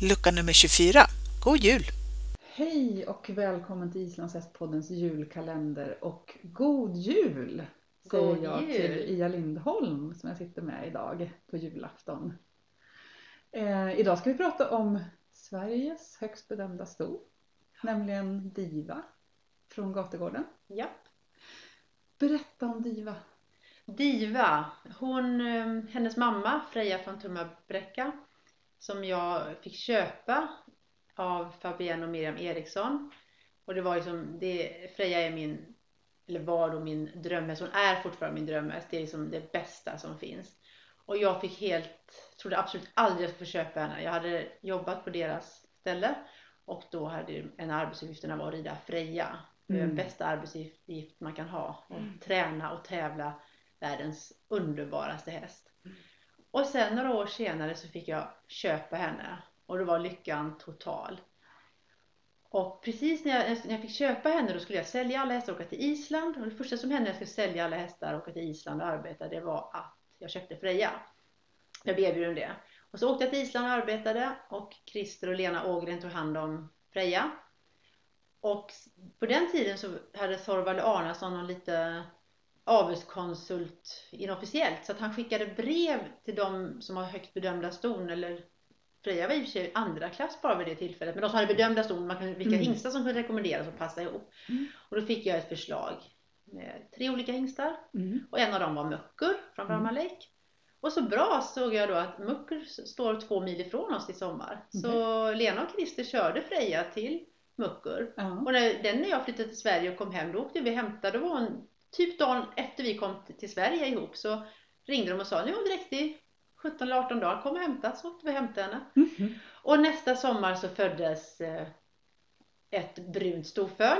lucka nummer 24. God jul! Hej och välkommen till Islandshästpoddens julkalender och god jul! Säger God jag jul. till Ia Lindholm som jag sitter med idag på julafton. Eh, idag ska vi prata om Sveriges högst bedömda sto, nämligen Diva från Gategården. Ja. Berätta om Diva. Diva, hon, eh, hennes mamma Freja från Tumma-Bräcka som jag fick köpa av Fabienne och Miriam Eriksson. Och det var ju som, det, Freja är min, eller var då min drömhäst, hon är fortfarande min drömhäst. Det är liksom det bästa som finns. Och jag fick helt, trodde absolut aldrig jag skulle få köpa henne. Jag hade jobbat på deras ställe och då hade en av arbetsuppgifterna var att rida Freja. Är den Mm. bästa arbetsuppgift man kan ha. Och träna och tävla världens underbaraste häst. Och sen några år senare så fick jag köpa henne och då var lyckan total. Och precis när jag, när jag fick köpa henne då skulle jag sälja alla hästar och åka till Island. Och det första som hände när jag skulle sälja alla hästar och åka till Island och arbeta det var att jag köpte Freja. Jag blev erbjuden det. Och så åkte jag till Island och arbetade och Christer och Lena Ågren tog hand om Freja. Och på den tiden så hade Thorvald Arnason någon lite avelskonsult inofficiellt. Så att han skickade brev till de som har högt bedömda ston eller Freja var i och för sig andra klass bara vid det tillfället. Men de som hade bedömda ston, man kunde, vilka Mm. hingstar som kunde rekommenderas och passa ihop. Mm. Och då fick jag ett förslag med tre olika hingstar. Mm. Och en av dem var Muckur från Brahma Lake. Och så bra såg jag då att Muckur står två mil ifrån oss i sommar. Så Lena och Christer körde Freja till Muckur. Ja. Och när, den när jag flyttade till Sverige och kom hem, då åkte vi och hämtade. Det var en, typ dagen efter vi kom till, Sverige ihop så ringde de och sa nu är hon direkt i 17 eller 18 dagar, kom och hämta. Så åkte vi och hämtade henne. Mhm. Och nästa sommar så föddes eh, ett brunt storföl.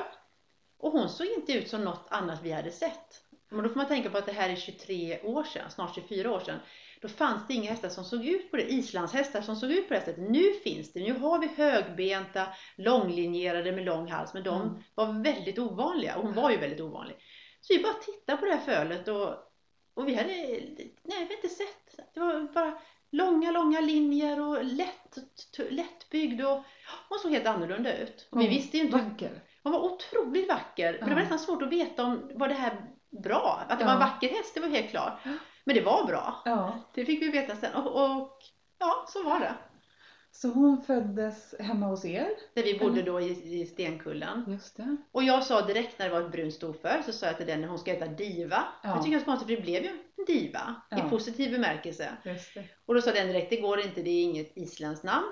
Och hon såg inte ut som något annat vi hade sett. Men då får man tänka på att det här är 23 år sedan, snart 24 år sedan. Då fanns det inga hästar som såg ut på det, islandshästar som såg ut på det sättet. Nu finns det, nu har vi högbenta, långlinjerade med lång hals, men de Mm. var väldigt ovanliga och hon var ju väldigt ovanlig. Så vi bara tittade på det här fölet och, och vi hade, nej vi hade inte sett. Det var bara långa, långa linjer och lätt, lättbyggd och hon såg helt annorlunda ut. Och vi Mm. visste ju inte, Vacker. hon var otroligt vacker. Men det var Ja. nästan svårt att veta om, var det här bra? Att det var en Ja. vacker häst, det var helt klart. Ja. Men det var bra. Ja. Det fick vi veta sen. Och, och ja, så var det. Så hon föddes hemma hos er. Där vi bodde då i, i Stenkullen. Just det. Och jag sa direkt när det var ett brunt storför så sa jag till den hon ska heta Diva. Ja. Jag tycker det är konstigt för det blev ju en diva. Ja. I positiv bemärkelse. Just det. Och då sa den direkt, det går inte, det är inget isländskt namn.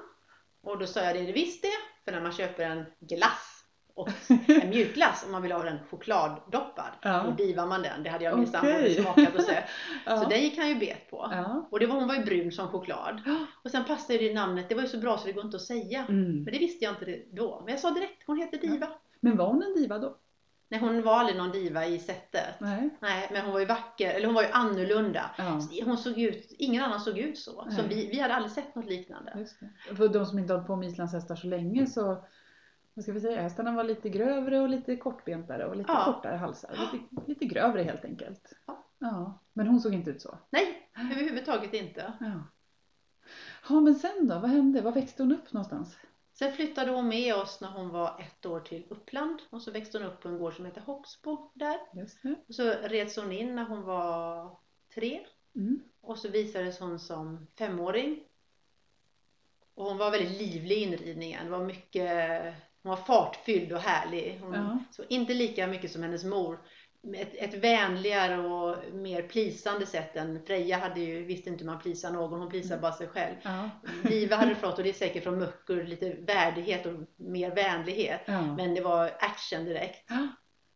Och då sa jag, det är det visst det. För när man köper en glass och en mjukglass om man vill ha den chokladdoppad. Ja. Då divar man den. Det hade jag min sambo Okej. smakat och sett. Ja. Så den gick han ju bet på. Ja. Och det var, hon var ju brun som choklad. Och sen passade det namnet, det var ju så bra så det går inte att säga. Mm. Men det visste jag inte då. Men jag sa direkt, hon heter Diva. Men var hon en diva då? Nej, hon var aldrig någon diva i sättet. Nej. Nej, men hon var ju vacker, eller hon var ju annorlunda. Ja. Hon såg ut, ingen annan såg ut så. så vi, vi hade aldrig sett något liknande. För de som inte har hållit på med islandshästar så länge så vad ska vi säga, hästarna var lite grövre och lite kortbentare och lite Ja. kortare halsar. Lite, lite grövre helt enkelt. Ja. ja. Men hon såg inte ut så. Nej, överhuvudtaget inte. Ja. Ja men sen då, vad hände? Var växte hon upp någonstans? Sen flyttade hon med oss när hon var ett år till Uppland och så växte hon upp på en gård som heter Hoxbo där. Just det. Och så reds hon in när hon var tre Mm. och så visades hon som femåring. Och hon var väldigt livlig i inridningen. Det var mycket, hon var fartfylld och härlig. Hon, Ja. så inte lika mycket som hennes mor. Ett, ett vänligare och mer plisande sätt än Freja hade ju, visste inte hur man plisar någon, hon plisade bara sig själv. Ja. Diva hade fått, och det är säkert från Muckur, lite värdighet och mer vänlighet. Ja. Men det var action direkt.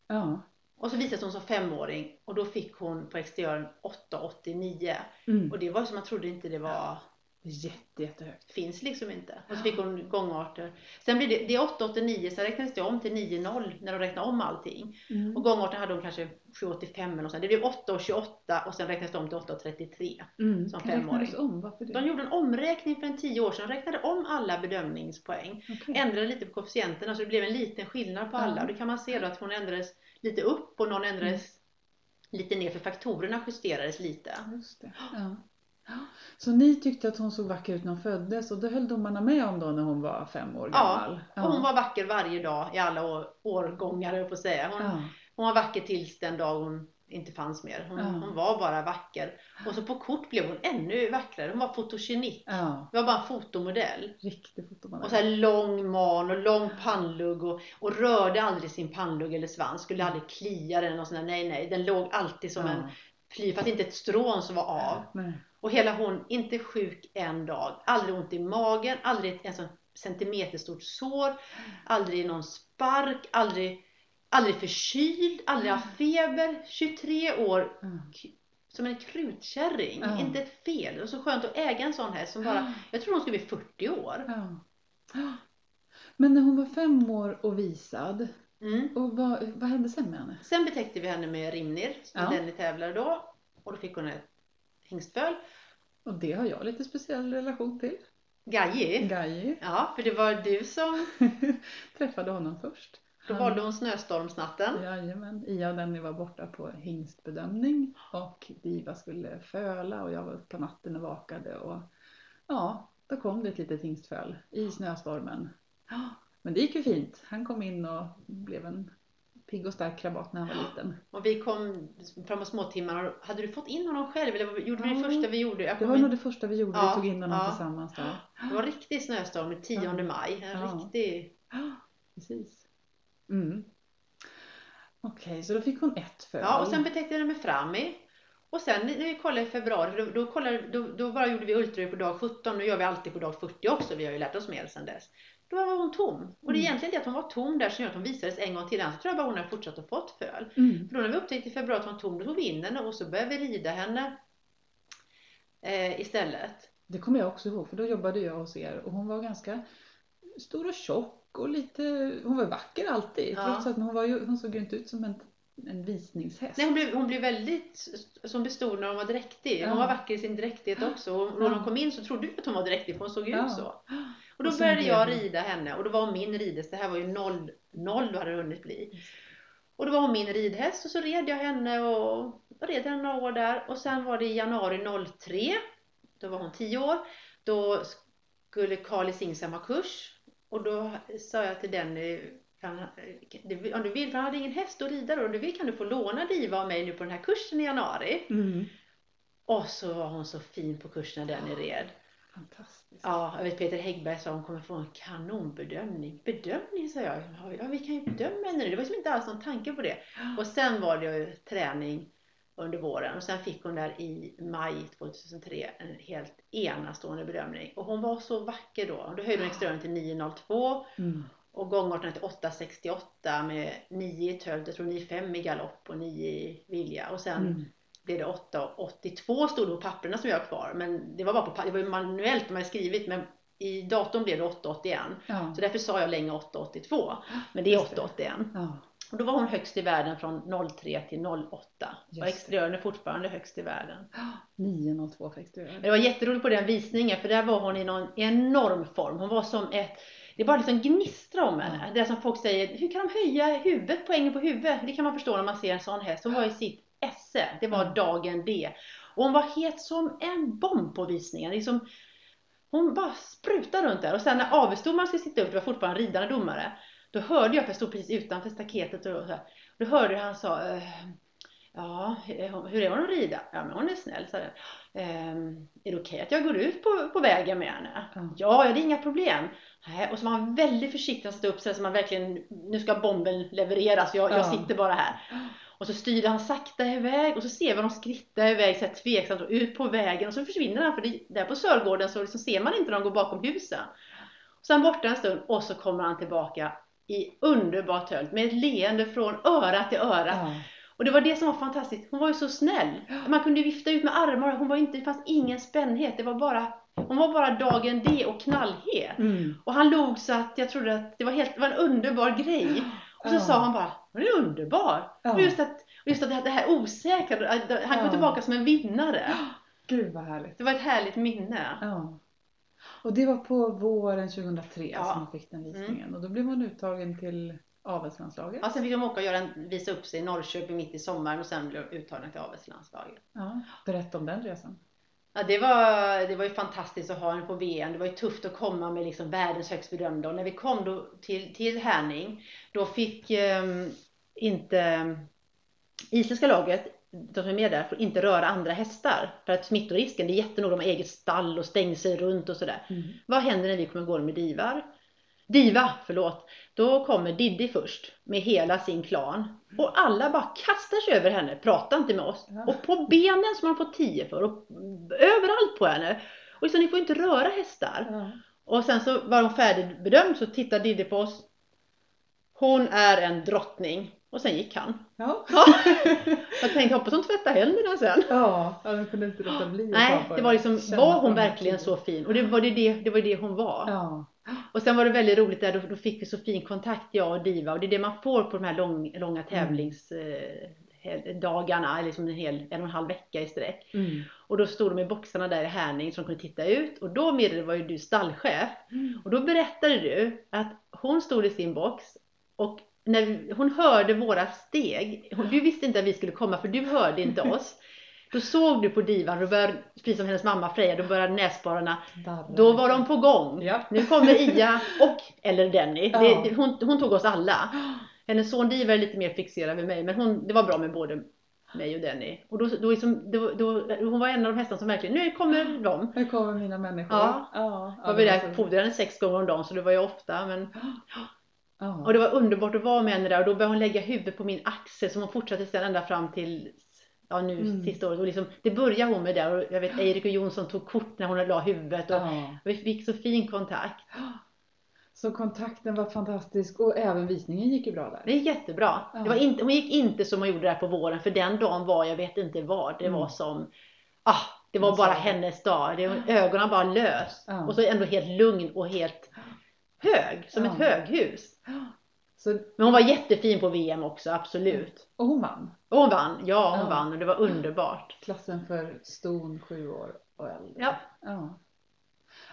ja. Och så visades hon som femåring och då fick hon på exteriören 8,89. Mm. Och det var som man trodde inte det var, Jätte, jättehögt. finns liksom inte. Och så fick hon gångarter. Sen blev det, det är 8,89 sen räknades det om till 9,0 när de räknade om allting. Mm. Och gångarten hade hon kanske 7,85 eller något sånt. Det blev 8,28 och sen räknades det om till 8,33. Mm. som femåring. om? De gjorde en omräkning för en 10 år sedan, räknade om alla bedömningspoäng. Okej. ändrade lite på koefficienterna så det blev en liten skillnad på alla. Ja. Och det kan man se då att hon ändrades lite upp och någon ändrades lite ner för faktorerna justerades lite. Just det. Ja. Så ni tyckte att hon såg vacker ut när hon föddes och det höll domarna med om då när hon var fem år Ja, gammal? Och hon var vacker varje dag i alla år, årgångar, jag på säga. Hon, ja. hon var vacker tills den dag hon inte fanns mer. Hon, Ja. hon var bara vacker. Och så på kort blev hon ännu vackrare. Hon var fotogenik. ja, Det var bara en fotomodell. riktig fotomodell. Och så här lång man och lång pannlugg och, och rörde aldrig sin pannlugg eller svans. Skulle aldrig klia den och sådär. Nej, nej. Den låg alltid som en fly för att inte ett strån som var av. Nej. Och hela hon, inte sjuk en dag. Aldrig ont i magen, aldrig en sån centimeterstort sår, aldrig någon spark, aldrig, aldrig förkyld, aldrig haft feber. 23 år Ja. som en krutkärring. Ja. Inte ett fel. Det var så skönt att äga en sån häst som bara, jag tror hon skulle bli 40 år. Ja. Men när hon var fem år och visad, Mm. och vad, vad hände sen med henne? Sen betäckte vi henne med Rimnir, Ja. Denny tävlade då. Och då fick hon ett hingstföl. Och det har jag lite speciell relation till. Gaji. Gaji. Ja, för det var du som, Träffade honom först. då valde hon snöstormsnatten. Jajamän, Ia och Denny var borta på hingstbedömning och Diva skulle föla och jag var uppe på natten och vakade och ja, då kom det ett litet hingstföl i snöstormen. Men det gick ju fint. Han kom in och blev en pigg och stark krabat när han var liten. Och vi kom framåt småtimmarna. Hade du fått in honom själv eller gjorde vi det Ja, första vi gjorde? Det var in- nog det första vi gjorde, Ja, vi tog in honom ja. tillsammans där. Det var riktig snöstorm den 10 Ja. maj. En Ja. riktig... Ja, precis. Mm. Okej, så då fick hon ett föl. Ja, och sen betäckte jag med Frami. Och sen när vi kollade i februari, då, då, kollade, då, då bara gjorde vi ultraljud på dag 17. Nu gör vi alltid på dag 40 också. Vi har ju lärt oss mer sedan dess. Då var hon tom. Och det är Mm. egentligen det att hon var tom där som gör att hon visades en gång till. Annars tror jag bara hon har fortsatt att fått föl. Mm. För då när vi upptäckte i februari att hon var tom, då tog vi in henne och så började vi rida henne eh, istället. Det kommer jag också ihåg för då jobbade jag hos er och hon var ganska stor och tjock och lite, hon var vacker alltid. Ja. Trots att hon, var ju, hon såg ju inte ut som en, en visningshäst. Nej, hon, blev, hon blev väldigt som bestod när hon var dräktig. Hon Ja. var vacker i sin dräktighet också. Och när hon kom in så trodde vi att hon var dräktig för hon såg ju Ja. ut så. Och då Och började jag rida henne och då var hon min ridhäst. Det här var ju noll, noll då hade det hunnit bli. Och då var hon min ridhäst och så red jag henne och, och red henne några år där. Och sen var det i januari 03. Då var hon 10 år. Då skulle Carl Singsam ha kurs. Och då sa jag till det- om du vill, för han hade ingen häst att rida då. Om du vill kan du få låna Diva av mig nu på den här kursen i januari. Mm. Och så var hon så fin på kursen när Denny red. Fantastiskt. Ja, jag vet Peter Häggberg sa hon kommer få en kanonbedömning. Bedömning sa jag. Ja, vi kan ju bedöma henne nu. Det var liksom inte alls någon tanke på det. Och sen var det ju träning under våren och sen fick hon där i maj 2003 en helt enastående bedömning. Och hon var så vacker då. Då höjde hon extrömen till 902 Mm. och gångarten till 868 med 9 i tölt, jag tror 9,5 i galopp och 9 i vilja. Och sen Mm. Blev det 8,82 stod det på papperna som jag har kvar. Men det var bara på det var ju manuellt de hade skrivit men i datorn blev det 8,81. Ja. Så därför sa jag länge 8,82. Men det är Just det. 8,81. ja. Och då var hon högst i världen från 03 till 08. Just Och exteriören är fortfarande högst i världen. 902 fick du. Men det var jätteroligt på den visningen för där var hon i någon enorm form. Hon var som ett det bara liksom gnistra om henne. Det är som folk säger, hur kan de höja huvudet, poängen på huvudet? Det kan man förstå när man ser en sån häst. Hon var i sitt esse, det var Mm. dagen D. Och hon var het som en bomb på visningen. Liksom, hon bara sprutade runt där. Och sen när avesdomaren skulle sitta upp, det var fortfarande ridande domare. Då hörde jag, för jag stod precis utanför staketet och så här. Då hörde jag han sa, eh, ja, hur är hon att rida? Ja, men hon är snäll, sa. Ehm, är det okej att jag går ut på, på vägen med henne? Ja. Ja, det är inga problem. Nej, och så var han väldigt försiktig att sätta upp så man verkligen, nu ska bomben levereras, jag, jag Ja. sitter bara här. Och så styrde han sakta iväg och så ser vi honom skritta iväg så här tveksamt och ut på vägen och så försvinner han för det, där på Sörgården så liksom ser man inte när de går bakom husen. Och sen borta en stund och så kommer han tillbaka i underbart tölt med ett leende från öra till öra. Ja. Och det var det som var fantastiskt. Hon var ju så snäll. Man kunde vifta ut med armar. Hon var inte, det fanns ingen spännhet. Det var bara, hon var bara dagen D och knallhet. Mm. Och han log så att jag trodde att det var, helt, det var en underbar grej. Och så Ja. sa han bara, hon är underbar. Ja. Och just att, just att det här- osäkra, han kom Ja. tillbaka som en vinnare. Gud vad härligt. Det var ett härligt minne. Ja. Och det var på våren 2003 Ja. som hon fick den visningen. Och då blev hon uttagen till avelslandslaget. Ja, sen fick de åka och göra en, visa upp sig i Norrköping mitt i sommaren och sen blev de uttagna till avelslandslaget. Ja. Berätta om den resan. Ja, det, var, det var ju fantastiskt att ha henne på VM. Det var ju tufft att komma med liksom världens högst bedömda. Och när vi kom då till, till Härning, då fick eh, inte isländska laget, de som är med där, får inte röra andra hästar. För att smittorisken, det är jättenoga, de har eget stall och stängsel runt och sådär. Mm. Vad händer när vi kommer gå med divar? Diva, förlåt. Då kommer Diddy först med hela sin klan. Och alla bara kastar sig över henne, pratar inte med oss. Och på benen som man får tio för och överallt på henne. Och liksom, ni får inte röra hästar. Och sen så var hon färdigbedömd så tittar Diddy på oss. Hon är en drottning. Och sen gick han. Ja. Ja. Jag tänkte hoppas hon tvättar händerna sen. Ja, de kunde inte låta bli Nej, det var liksom, var hon verkligen så fin? Och det var det, det, det, var det hon var. Ja. Och sen var det väldigt roligt där, då, då fick vi så fin kontakt jag och Diva och det är det man får på de här lång, Mm. långa tävlingsdagarna, eller liksom en, hel, en och en halv vecka i sträck. Mm. Och då stod de i boxarna där i Härning de kunde titta ut och då meddelade var ju du stallchef och då berättade du att hon stod i sin box och när vi- hon hörde våra steg, hon, du visste inte att vi skulle komma för du hörde inte oss. Då såg du på divan, då började, precis som hennes mamma Freja, då började näsborrarna då var de på gång. Ja. Nu kommer Ia och eller Denny. Ja. Det, hon, hon tog oss alla. Hennes son Diva är lite mer fixerad vid mig men hon, det var bra med både mig och Denny. Och då, då, liksom, då, då, hon var en av de hästarna som verkligen, nu kommer de. Nu kommer mina människor. Ja. ja, var vi där, så- fodrade sex gånger om dagen så det var ju ofta. Men, Ja. och det var underbart att vara med henne där och då började hon lägga huvudet på min axel som hon fortsatte sen ända fram till Ja nu Mm. sista året och liksom, det började hon med där och jag vet Erik och Jonsson tog kort när hon la huvudet och Ja. vi fick så fin kontakt. Så kontakten var fantastisk och även visningen gick ju bra där. Det gick jättebra. Ja. Det var inte, hon gick inte som hon gjorde där på våren för den dagen var, jag vet inte vad, det Mm. var som, ah, det var bara hennes dag. Det, ögonen bara lös. Ja. Och så ändå helt lugn och helt hög, som Ja. ett höghus. Så, Men hon var jättefin på VM också, absolut. och hon vann. Och hon vann, ja hon Ja. vann och det var underbart. Klassen för ston sju år och äldre. Ja. Ja,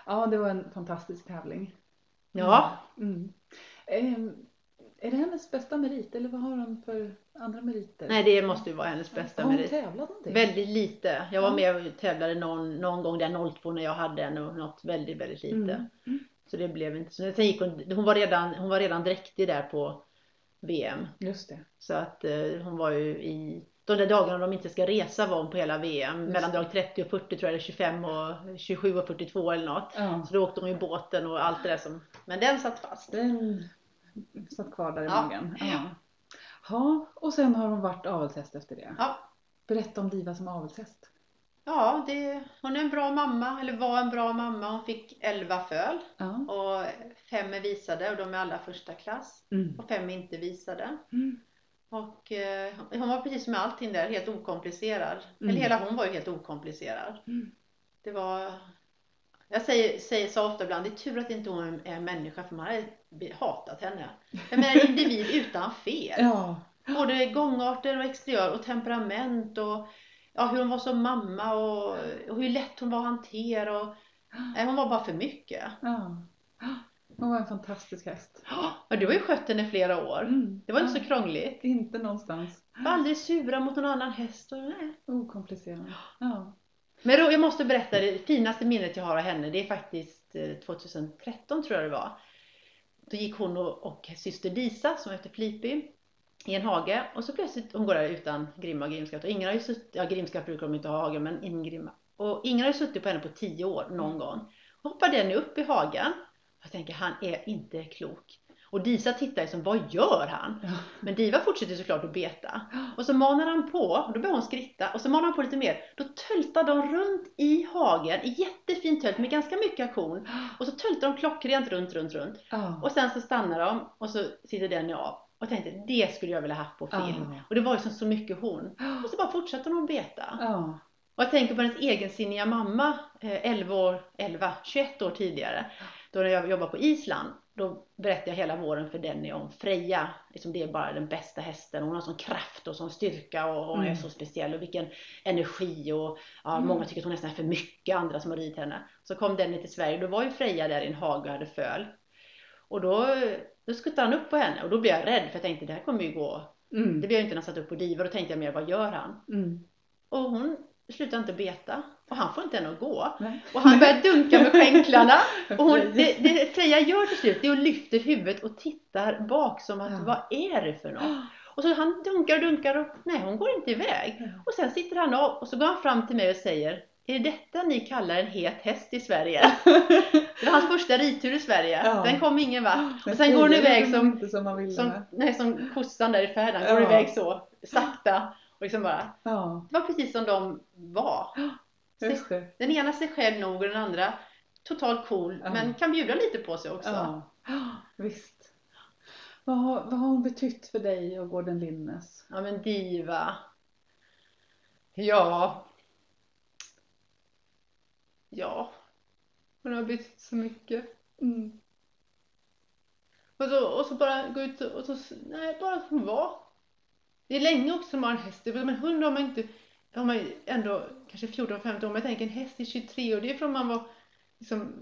ja det var en fantastisk tävling. Ja, Mm. Ehm, är det hennes bästa merit eller vad har hon för andra meriter? nej det måste ju vara hennes bästa Har hon merit. tävlat någonting? Väldigt lite. Jag var med och tävlade någon, någon gång där 02 när jag hade en och något väldigt, väldigt lite. Mm. Så det blev inte så. Sen gick hon, hon var redan, hon var redan dräktig där på VM. Just det. Så att eh, hon var ju i, de där dagarna de inte ska resa var hon på hela VM. Just Mellan dag 30 och 40 tror jag, eller 25 och 27 och 42 eller något. Ja. Så då åkte hon i båten och allt det där som, men den satt fast. Den satt kvar där i Ja. magen. Ja. ja, och sen har hon varit avelshäst efter det. Ja. Berätta om Diva som avelshäst. Ja, det, hon är en bra mamma, eller var en bra mamma. Hon fick 11 föl Ja. och fem är visade och de är alla första klass. Mm. Och fem är inte visade. Mm. Och eh, hon var precis som med allting där, helt okomplicerad. Mm. Eller hela hon var ju helt okomplicerad. Mm. Det var... Jag säger, säger så ofta ibland, det är tur att inte hon är en människa för man hade hatat henne. Jag menar individ utan fel. Ja. Både gångarter och exteriör och temperament och ja, hur hon var som mamma och, och hur lätt hon var att hantera. Och, nej, hon var bara för mycket. ja. Hon var en fantastisk häst. Ja, du har ju skött henne i flera år. Mm. Det var inte så krångligt. Inte någonstans. Var aldrig sura mot någon annan häst. Och, nej. Okomplicerad. Ja. Men då, jag måste berätta, det finaste minnet jag har av henne, det är faktiskt eh, 2013 tror jag det var. Då gick hon och, och syster Disa, som heter Flippy, i en hage och så plötsligt, hon går där utan grimma och grimskatt och ingen har ju suttit, ja grimskatt brukar de inte ha i hagen men grimma. Och ingen har ju suttit på henne på 10 år någon gång. Och hoppar den upp i hagen. Jag tänker, han är inte klok. Och Disa tittar ju som, vad gör han? Ja. Men Diva fortsätter såklart att beta. Och så manar han på, och då börjar hon skritta, och så manar han på lite mer. Då töltar de runt i hagen, i jättefint tölt med ganska mycket aktion. Och så töltar de klockrent runt, runt, runt. Ja. Och sen så stannar de och så sitter Denny av. Och tänkte, det skulle jag vilja haft på film. Ja. Och det var ju som så mycket hon. Och så bara fortsätter hon beta. Ja. Och jag tänker på hennes egensinniga mamma, eh, 11 år, 11, 21 år tidigare. Då när jag jobbade på Island, då berättade jag hela våren för Denny om Freja. Liksom det är bara den bästa hästen. Hon har sån kraft och sån styrka och hon är Mm. så speciell och vilken energi och ja, Mm. många tycker att hon nästan är för mycket, andra som har ridit henne. Så kom Denny till Sverige, då var ju Freja där i en hage och hade föl. Och då, då skuttade han upp på henne och då blev jag rädd för jag tänkte det här kommer ju gå. Mm. Det blev ju inte när han satt upp på diva, då tänkte jag mer vad gör han? Mm. Och hon slutade inte beta. och han får inte än att gå. Nej. Och han börjar dunka med skänklarna. Och hon, det, det Freja gör till slut det är att lyfter huvudet och tittar bak som att Ja. vad är det för något? Och så han dunkar och dunkar och nej hon går inte iväg. Och sen sitter han av och så går han fram till mig och säger Är det detta ni kallar en het häst i Sverige? Det var hans första ridtur i Sverige. Ja. Den kom ingen vart. Och sen går Freja iväg som, som som, nej, som kossan där i färden. Går Ja. iväg så sakta. Och liksom bara, Ja, det var precis som de var. just det. Den ena sig själv nog och den andra totalt cool Ja. men kan bjuda lite på sig också. Ja, visst. Vad har, vad har hon betytt för dig och Gården Linnes? Ja men diva. Ja. Ja. Hon har betytt så mycket. Mm. Och så, och så bara gå ut och så, nej bara att hon var. Det är länge också man har en häst. Men en hund har man inte, har man ändå kanske 14-15 år. Men jag tänker en häst i 23 år. Det är från man var liksom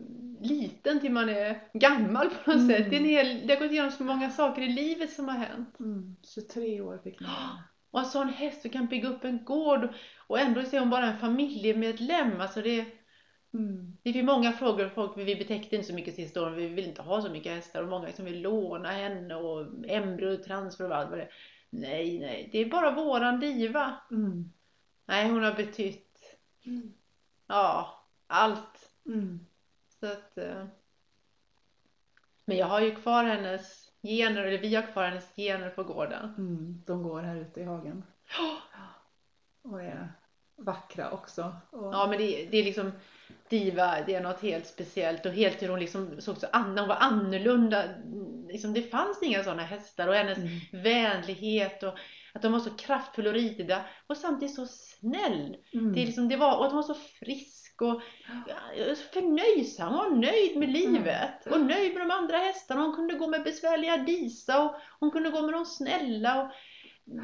liten till man är gammal på något Mm. sätt. Det, är en hel, det har gått igenom så många saker i livet som har hänt. Mm. 23 år fick vara. Och en sån häst som kan bygga upp en gård och ändå är hon bara en familjemedlem. Alltså det, Mm. det finns många frågor. Folk, vi betäckte inte så mycket sista åren. Vi vill inte ha så mycket hästar. Och många som vill låna henne och embryo, transfer och allt vad det. Nej, nej. Det är bara våran diva. Mm. Nej, hon har betytt ja, allt. Mm. Så att, eh, men jag har ju kvar hennes gener, eller vi har kvar hennes gener på gården. Mm. De går här ute i hagen. Och är vackra också. Och, Ja men det, det är liksom Diva, det är något helt speciellt och helt hur hon liksom såg så an, hon var annorlunda. Liksom, det fanns inga sådana hästar och hennes Mm. vänlighet och att de var så kraftfulla och ritiga och samtidigt så snäll. Mm. Det, är liksom, det var, och att hon var så frisk och förnöjsam. Hon var nöjd med livet och nöjd med de andra hästarna. Hon kunde gå med besvärliga Disa och hon kunde gå med de snälla. Och,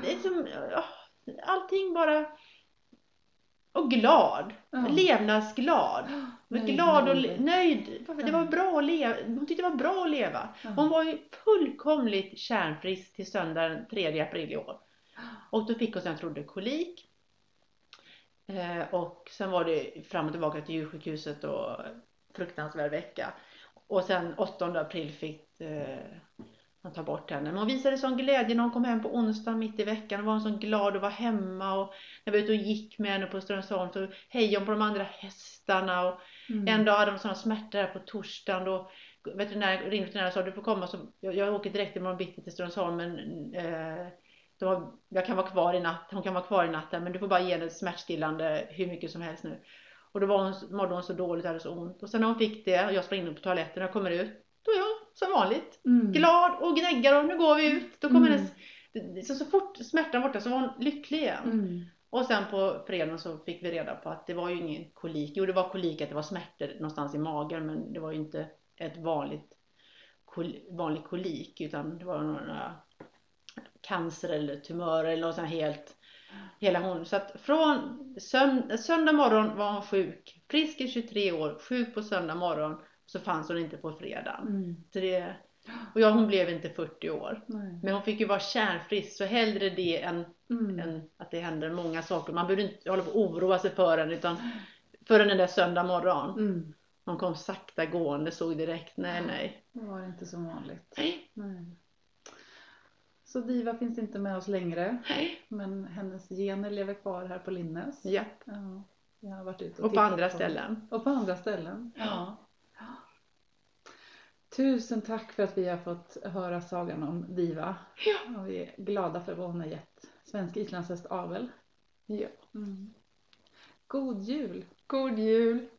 liksom, ja, allting bara... Och glad. Ja. Levnadsglad. Var Nöjd glad och livet. nöjd. Det var bra att leva. Hon tyckte det var bra att leva. Ja. Hon var ju fullkomligt kärnfrisk till söndagen den 3 april i år. Och då fick hon som jag trodde kolik. Eh, och sen var det fram och tillbaka till djursjukhuset och fruktansvärd vecka. Och sen 8 april fick eh, ta bort henne. Men hon visade sån glädje när hon kom hem på onsdagen mitt i veckan. Hon var så glad att vara hemma. Och när vi var ute och gick med henne på Strömsholm så hejade hon på de andra hästarna. Och Mm. en dag hade de sådana smärtor här på torsdagen. Då veterinär, ringde veterinären och sa du får komma. Så jag, jag åker direkt imorgon bitti till Strömsholm. Men eh, har, jag kan vara kvar i natt. Hon kan vara kvar i natten. Men du får bara ge henne smärtstillande hur mycket som helst nu. Och då var hon, mådde hon så dåligt hade så ont. Och sen när hon fick det och jag sprang in på toaletten och kommer ut. Då är hon som vanligt. Mm. Glad och gnäggar och nu går vi ut. Då kommer Mm. hennes, så, så fort smärtan var borta så var hon lycklig igen. Mm. Och sen på fredagen så fick vi reda på att det var ju ingen kolik. Jo, det var kolik, att det var smärtor någonstans i magen, men det var ju inte ett vanligt kol, vanlig kolik, utan det var några cancer eller tumörer eller något sånt helt, hela hon. Så att från sönd, söndag morgon var hon sjuk, frisk i 23 år, sjuk på söndag morgon, så fanns hon inte på fredagen. Mm. Så det, och ja, hon blev inte 40 år. Nej. Men hon fick ju vara kärnfrisk, så hellre det än Mm. än att det händer många saker. Man behöver inte hålla på och oroa sig för den utan förrän den där söndag morgon. Mm. Hon kom sakta gående, såg direkt, nej nej. Det var inte som vanligt. Nej, Nej. Så Diva finns inte med oss längre. nej. Men hennes gener lever kvar här på Linnes. Ja. Ja, jag har varit ute och, Och på andra ställen. Och på andra ställen. Ja. Tusen tack för att vi har fått höra sagan om Diva. Ja. Och vi är glada för vad hon har gett Svensk islandshäst avel. ja. Mm. God jul! God jul!